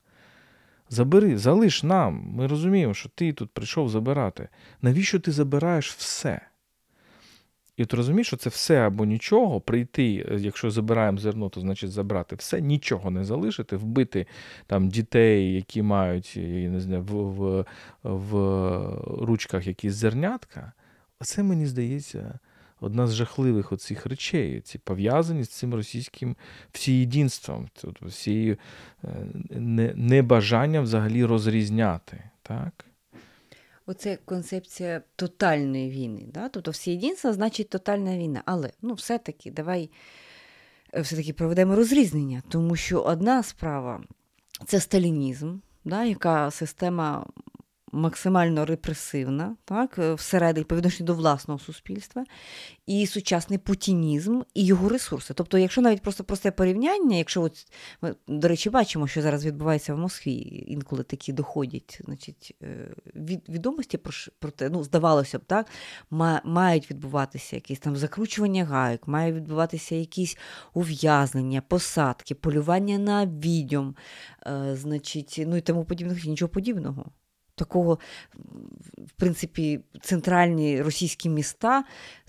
Забери, залиш нам. Ми розуміємо, що ти тут прийшов забирати. Навіщо ти забираєш все? І ти розумієш, що це все або нічого, прийти, е, якщо забираємо зерно, то значить забрати все, нічого не залишити, вбити там дітей, які мають я не знаю, в, в, в ручках якісь зернятка. Оце мені здається одна з жахливих оцих речей, ці пов'язані з цим російським всієдинством, всією е, небажанням взагалі розрізняти. так? Оце концепція тотальної війни. Да? Тобто всі єдинства значить тотальна війна. Але ну, все-таки давай е, все-таки проведемо розрізнення, тому що одна справа це сталінізм, да, яка система максимально репресивна, так, е, всередині по відношенню до власного суспільства, і сучасний путінізм і його ресурси. Тобто, якщо навіть просто просте порівняння, якщо от, ми, до речі, бачимо, що зараз відбувається в Москві, інколи такі доходять значить, е, від відомості про про те, ну, здавалося б, так, мають відбуватися якісь там закручування гайок, має відбуватися якісь ув'язнення, посадки, полювання на відьом, е, значить, ну і тому подібних, нічого подібного такого, в принципі, центральні російські міста.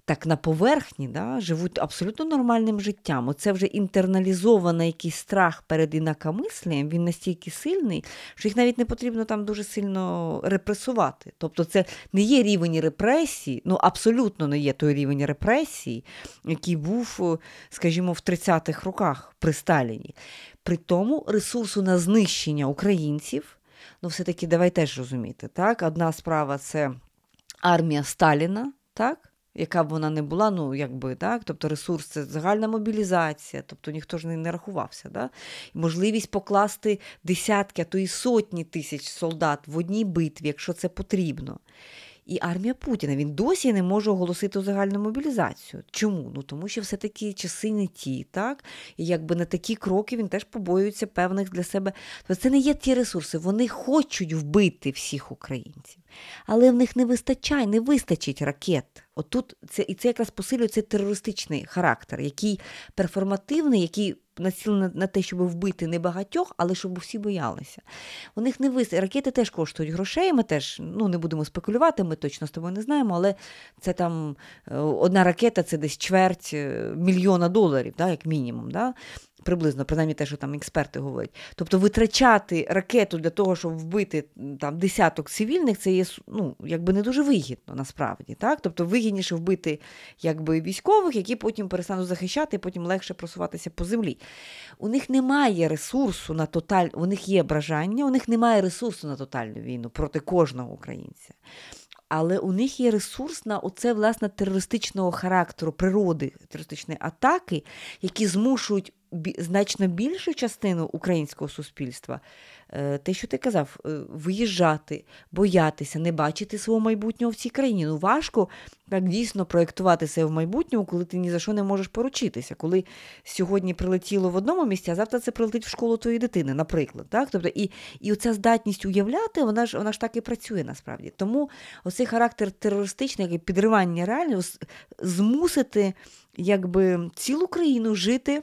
Так на поверхні да, живуть абсолютно нормальним життям. Оце вже інтерналізований якийсь страх перед інакомислям, він настільки сильний, що їх навіть не потрібно там дуже сильно репресувати. Тобто це не є рівень репресій, ну абсолютно не є той рівень репресій, який був, скажімо, в 30-х роках при Сталіні. При тому ресурсу на знищення українців ну, все-таки давай теж розуміти. так? Одна справа це армія Сталіна, так? яка б вона не була, ну якби так, тобто ресурс це загальна мобілізація, тобто ніхто ж не, не рахувався. Да? Можливість покласти десятки, а то і сотні тисяч солдат в одній битві, якщо це потрібно і армія Путіна. Він досі не може оголосити загальну мобілізацію. Чому? Ну тому що все-таки часи не ті, так? І якби на такі кроки він теж побоюється певних для себе. Тобто це не є ті ресурси. Вони хочуть вбити всіх українців, але в них не вистачає, не вистачить ракет. Отут це і це якраз посилює цей терористичний характер, який перформативний, який націлений на те, щоб вбити не багатьох, але щоб всі боялися. У них не вис... Ракети теж коштують грошей. Ми теж ну, не будемо спекулювати, ми точно з тобою не знаємо, але це там е, одна ракета це десь чверть е, мільйона доларів, да, як мінімум. Да? Приблизно, принаймні те, що там експерти говорять. Тобто витрачати ракету для того, щоб вбити там десяток цивільних, це є ну, якби не дуже вигідно насправді. Так? Тобто вигідніше вбити якби, військових, які потім перестануть захищати, і потім легше просуватися по землі. У них немає ресурсу на тоталь... у них є бажання, у них немає ресурсу на тотальну війну проти кожного українця. Але у них є ресурс на оце власне терористичного характеру, природи терористичної атаки, які змушують значно більшу частину українського суспільства, е, те, що ти казав, е, виїжджати, боятися, не бачити свого майбутнього в цій країні. Ну важко так дійсно проєктувати себе в майбутньому, коли ти ні за що не можеш поручитися. Коли сьогодні прилетіло в одному місці, а завтра це прилетить в школу твоєї дитини, наприклад. Так? Тобто, І і оця здатність уявляти, вона ж вона ж так і працює насправді. Тому оцей характер терористичний, підривання реально, змусити якби цілу країну жити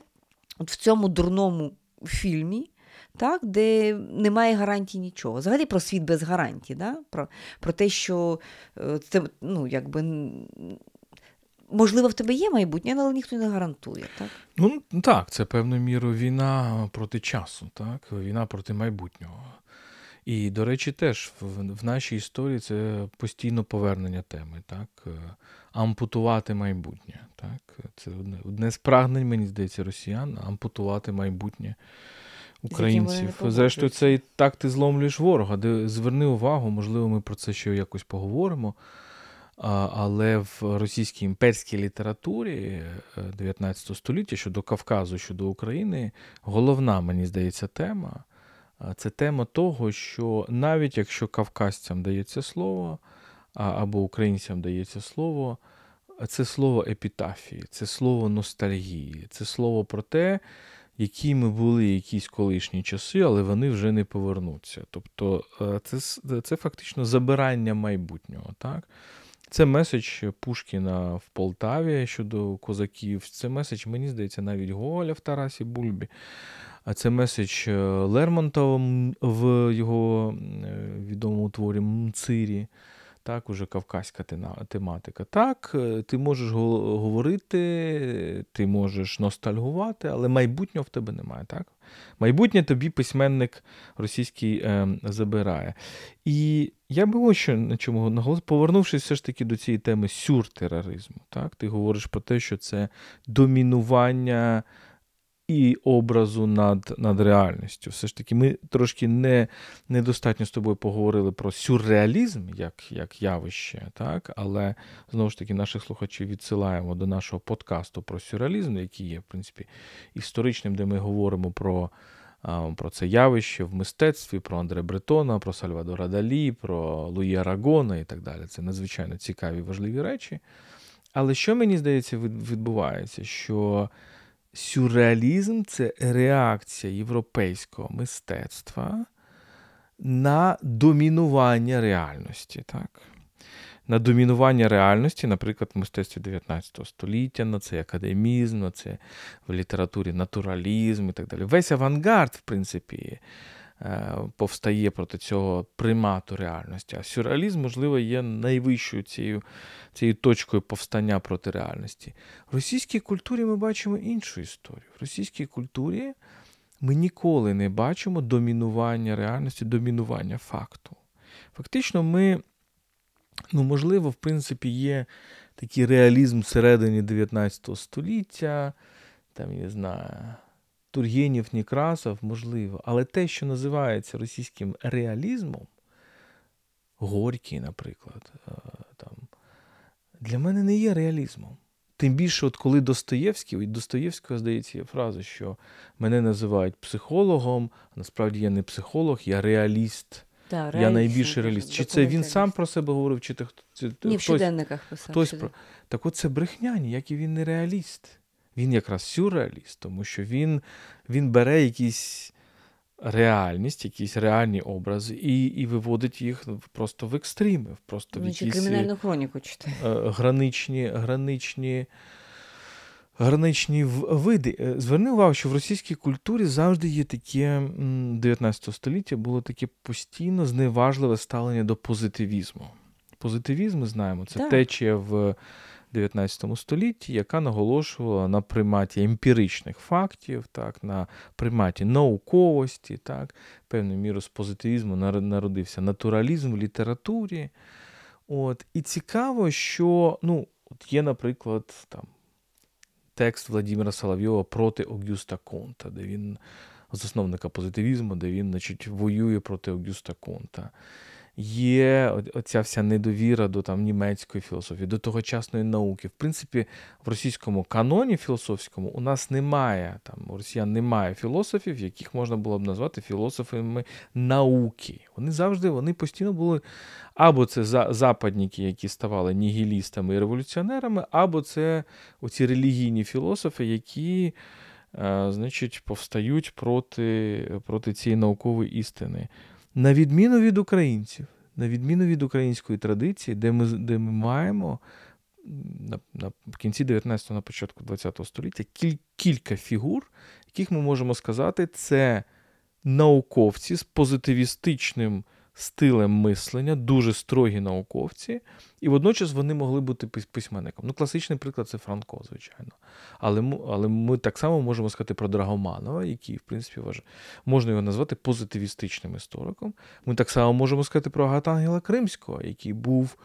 от в цьому дурному фільмі, так, де немає гарантій нічого. Взагалі про світ без гарантій, да? про про те, що е, це ну, якби. Можливо, в тебе є майбутнє, але ніхто не гарантує, так? Ну так, це певною мірою війна проти часу, так? Війна проти майбутнього. І, до речі, теж в, в нашій історії це постійно повернення теми, так? Ампутувати майбутнє. Так? Це одне, одне з прагнень, мені здається, росіян ампутувати майбутнє українців. Зрештою, це і так ти зломлюєш ворога. Де зверни увагу, можливо, ми про це ще якось поговоримо. Але в російській імперській літературі 19 е, століття щодо Кавказу, щодо України, головна, мені здається, тема це тема того, що навіть якщо кавказцям дається слово, або українцям дається слово, це слово епітафії, це слово ностальгії, це слово про те, які ми були якісь колишні часи, але вони вже не повернуться. Тобто е, це це фактично забирання майбутнього. так? Це меседж Пушкіна в Полтаві щодо козаків. Це меседж, мені здається, навіть Гоголя в Тарасі Бульбі. А це меседж е, Лермонтова в його е, відомому творі Мцирі так, уже кавказька тематика. Так, е, ти можеш говорити, ти можеш ностальгувати, але майбутнього в тебе немає. так? Майбутнє тобі письменник російський е, забирає. І я би ось що на чому наголосив, повернувшись все ж таки до цієї теми сюртероризму. Так? Ти говориш про те, що це домінування і образу над над реальністю. Все ж таки, ми трошки не, недостатньо з тобою поговорили про сюрреалізм як як явище, так? але знову ж таки наших слухачів відсилаємо до нашого подкасту про сюрреалізм, який є, в принципі, історичним, де ми говоримо про. Про це явище в мистецтві, про Андре Бретона, про Сальвадора Далі, про Луї Арагона і так далі. Це надзвичайно цікаві важливі речі. Але що мені здається, відбувається? Що сюрреалізм це реакція європейського мистецтва на домінування реальності. так? На домінування реальності, наприклад, в мистецтві 19 століття, на це академізм, на це в літературі натуралізм і так далі. Весь авангард, в принципі, повстає проти цього примату реальності. А сюрреалізм, можливо, є найвищою цією цією точкою повстання проти реальності. В російській культурі ми бачимо іншу історію. В російській культурі ми ніколи не бачимо домінування реальності, домінування факту. Фактично, ми, ну, можливо, в принципі, є такий реалізм всередині 19 століття, там, я знаю. Тургенів, Некрасов, можливо, але те, що називається російським реалізмом, Горький, наприклад, е, там, для мене не є реалізмом. Тим більше, от коли Достоєвський, від Достоєвського, здається, є фраза, що мене називають психологом, а насправді я не психолог, я реаліст. Да, я найбільший реаліст. Чи це він сам про себе говорив, чи Ні, хтось, в щоденниках писав. Хтось про... Так от це брехня, ніякий він не реаліст. Він якраз сюрреаліст, тому що він він бере якісь реальність, якісь реальні образи і і виводить їх просто в екстрими. просто в якісь кримінальну хроніку читає. Е, граничні, граничні, граничні види. Е, зверни увагу, що в російській культурі завжди є таке 19 століття було таке постійно зневажливе ставлення до позитивізму. Позитивізм, ми знаємо, це так. течія в. 19 столітті, яка наголошувала на приматі емпіричних фактів, так, на приматі науковості, так, певною мірою з позитивізму народився натуралізм в літературі. От, І цікаво, що ну, от є, наприклад, там, текст Владимира Соловйова проти Огюста Конта, де він засновника позитивізму, де він значить, воює проти Огюста Конта. Є оця вся недовіра до там німецької філософії, до тогочасної науки. В принципі, в російському каноні філософському у нас немає там у росіян немає філософів, яких можна було б назвати філософами науки. Вони завжди вони постійно були або це западники, які ставали нігілістами і революціонерами, або це оці релігійні філософи, які. Е, значить, повстають проти проти цієї наукової істини. На відміну від українців, на відміну від української традиції, де ми де ми маємо на, на в кінці 19-го, на початку 20-го століття кіль, кілька фігур, яких ми можемо сказати, це науковці з позитивістичним стилем мислення, дуже строгі науковці, і водночас вони могли бути письменником. Ну, класичний приклад це Франко, звичайно. Але але ми так само можемо сказати про Драгоманова, який, в принципі, вважає, можна його назвати позитивістичним істориком. Ми так само можемо сказати про Агатангела Кримського, який був.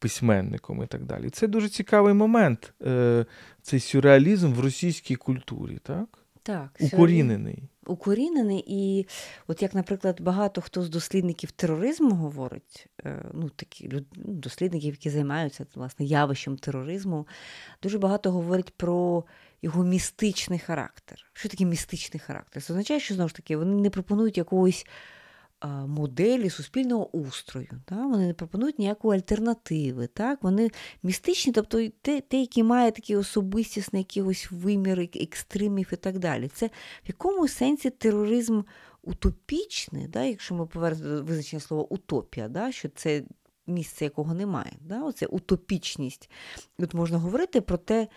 Письменником і так далі. Це дуже цікавий момент, е, цей сюрреалізм в російській культурі, так? Так, укорінений. Укорінений, і от як, наприклад, багато хто з дослідників тероризму говорить, е, ну такі ну, дослідників, які займаються власне явищем тероризму, дуже багато говорять про його містичний характер. Що таке містичний характер? Це означає, що знову ж таки вони не пропонують якогось моделі суспільного устрою. Так? Вони не пропонують ніякої альтернативи. Так? Вони містичні, тобто те, те, які має такі особистісний якийсь вимір екстримів і так далі. Це в якому сенсі тероризм утопічний, да? якщо ми повернемо до визначення слова утопія, да? що це місце, якого немає. Да? Оце утопічність. От можна говорити про те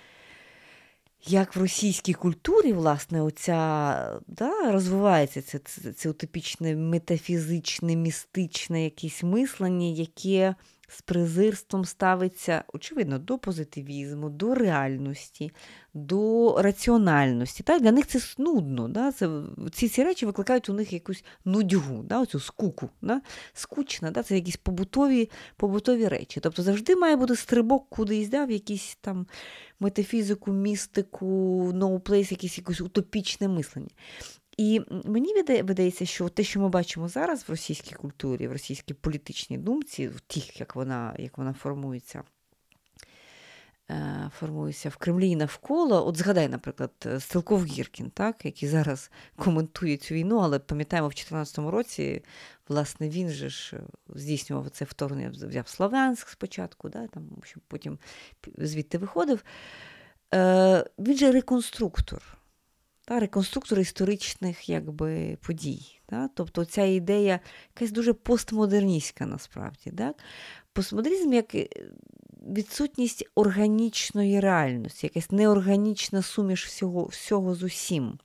як в російській культурі, власне, оця, да, розвивається це, це, це утопічне метафізичне, містичне якесь мислення, яке з презирством ставиться, очевидно, до позитивізму, до реальності, до раціональності. Так? Для них це нудно. Да? Це, Ці ці речі викликають у них якусь нудьгу, да? оцю скуку. Да? Скучна, да? це якісь побутові побутові речі. Тобто завжди має бути стрибок кудись, да? в якісь там метафізику, містику, no place, якесь якесь утопічне мислення. І мені видається, що те, що ми бачимо зараз в російській культурі, в російській політичній думці, в тих, як вона як вона формується, е, формується в Кремлі і навколо. От згадай, наприклад, Стрелков Гіркін, так, який зараз коментує цю війну, але пам'ятаємо, в 2014 році, власне, він же ж здійснював це вторгнення, взяв Слов'янськ спочатку, да, там, потім звідти виходив. Е, Він же реконструктор та, реконструктор історичних якби, подій. Та? Тобто ця ідея якась дуже постмодерністська насправді. Так? Постмодернізм як е, відсутність органічної реальності, якась неорганічна суміш всього всього з усім.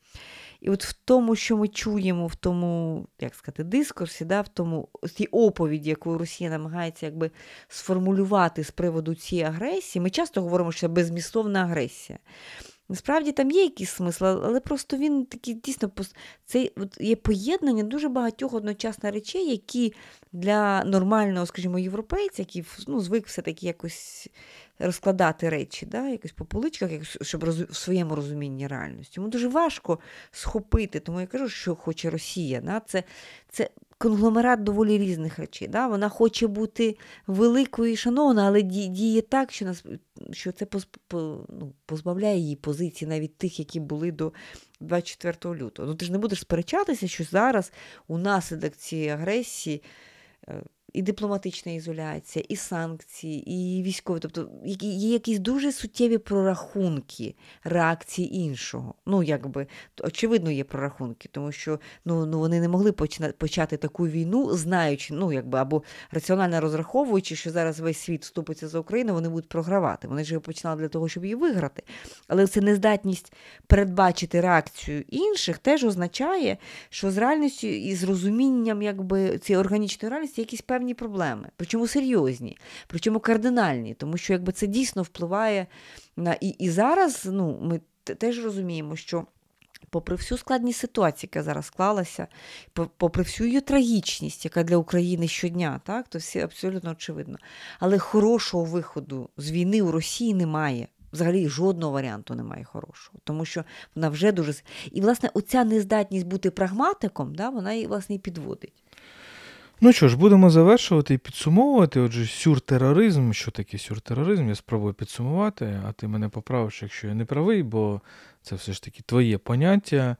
І от в тому, що ми чуємо, в тому, як сказати, дискурсі, да, в тому тій оповіді, яку Росія намагається якби сформулювати з приводу цієї агресії, ми часто говоримо, що це безмістовна агресія. Насправді там є якийсь смисл, але просто він такий дійсно це є поєднання дуже багатьох одночасно речей, які для нормального, скажімо, європейця, який ну, звик все-таки якось розкладати речі, да, якось по поличках, щоб роз... в своєму розумінні реальності. Йому дуже важко схопити, тому я кажу, що хоче Росія. Да, Це це конгломерат доволі різних речей. Да? Вона хоче бути великою і шановною, але діє так, що нас, що це ну, позбавляє її позиції, навіть тих, які були до 24 лютого. Ну ти ж не будеш сперечатися, що зараз у наслідок цієї агресії. І дипломатична ізоляція, і санкції, і військові. Тобто є якісь дуже суттєві прорахунки реакції іншого. Ну, якби очевидно, є прорахунки, тому що ну, ну вони не могли почати таку війну, знаючи, ну якби або раціонально розраховуючи, що зараз весь світ вступиться за Україну, вони будуть програвати. Вони ж його починали для того, щоб її виграти. Але це нездатність передбачити реакцію інших теж означає, що з реальністю і з розумінням якби цієї органічної реальності якісь певні певні проблеми, причому серйозні, причому кардинальні, тому що якби це дійсно впливає на і, і зараз ну, ми теж розуміємо, що. Попри всю складність ситуації, яка зараз склалася, попри всю її трагічність, яка для України щодня, так, то все абсолютно очевидно. Але хорошого виходу з війни у Росії немає. Взагалі жодного варіанту немає хорошого, тому що вона вже дуже. І, власне, оця нездатність бути прагматиком, да, вона і власне і підводить. Ну що ж, будемо завершувати і підсумовувати. Отже, сюртероризм. Що таке сюртероризм? Я спробую підсумувати, а ти мене поправиш, якщо я не правий, бо це все ж таки твоє поняття.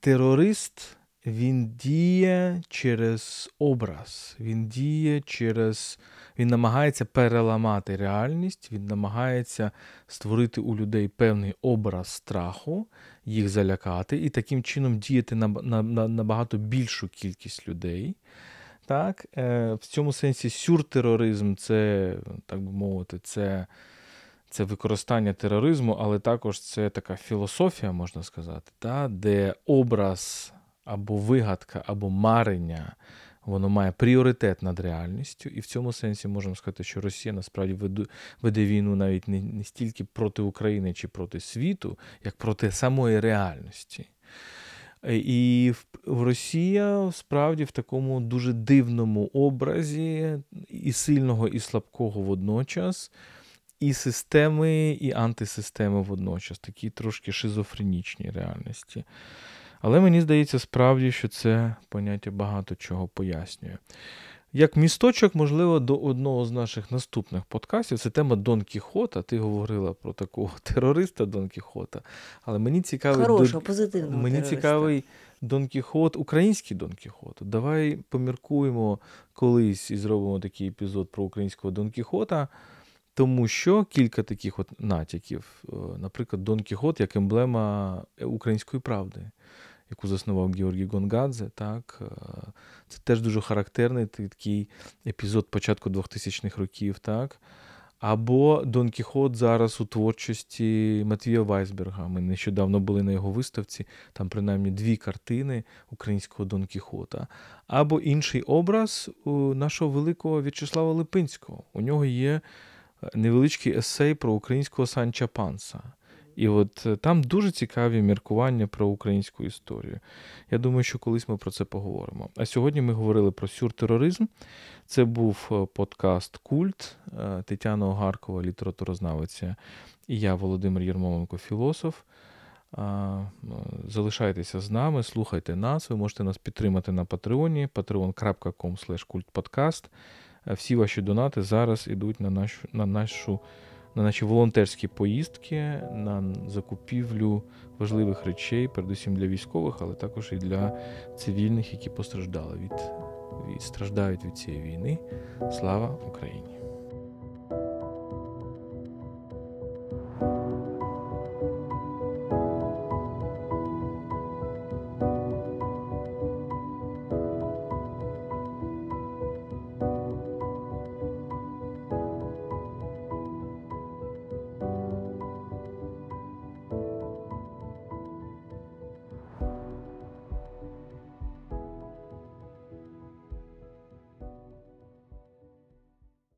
Терорист він діє через образ, він діє через. Він намагається переламати реальність, він намагається створити у людей певний образ страху, їх залякати, і таким чином діяти на на, на набагато більшу кількість людей. Так? Е, В цьому сенсі сюртероризм це, так би мовити, це. Це використання тероризму, але також це така філософія, можна сказати, та, де образ або вигадка, або марення, воно має пріоритет над реальністю. І в цьому сенсі можемо сказати, що Росія насправді веде війну навіть не, стільки проти України чи проти світу, як проти самої реальності. І в Росія справді в такому дуже дивному образі і сильного, і слабкого водночас, і системи, і антисистеми водночас, такі трошки шизофренічні реальності. Але мені здається, справді, що це поняття багато чого пояснює. Як місточок, можливо, до одного з наших наступних подкастів це тема Дон Кіхота. Ти говорила про такого терориста Дон Кіхота. Але мені цікавий Хорошого, позитивного мені терориста. цікавий Дон Кіхот, український Дон Кіхот. Давай поміркуємо колись і зробимо такий епізод про українського Дон Кіхота. Тому що кілька таких от натяків, е, наприклад, Дон Кіхот як емблема української правди яку заснував Георгій Гонгадзе. Так? Е, це теж дуже характерний такий епізод початку 2000-х років. так? Або Дон Кіхот зараз у творчості Матвія Вайсберга. Ми нещодавно були на його виставці, там принаймні дві картини українського Дон Кіхота. Або інший образ нашого великого В'ячеслава Липинського. У нього є невеличкий есей про українського Санча Панса. І от е, там дуже цікаві міркування про українську історію. Я думаю, що колись ми про це поговоримо. А сьогодні ми говорили про сюртероризм. Це був е, подкаст Культ е, Тетяна Огаркова, літературознавиця, і я, Володимир Єрмоленко, філософ. Залишайтеся з нами, слухайте нас. Ви можете нас підтримати на Патреоні, patreon.com. Всі ваші донати зараз йдуть на нашу, на нашу на наші волонтерські поїздки, на закупівлю важливих речей, передусім для військових, але також і для цивільних, які постраждали від, від страждають від цієї війни. Слава Україні!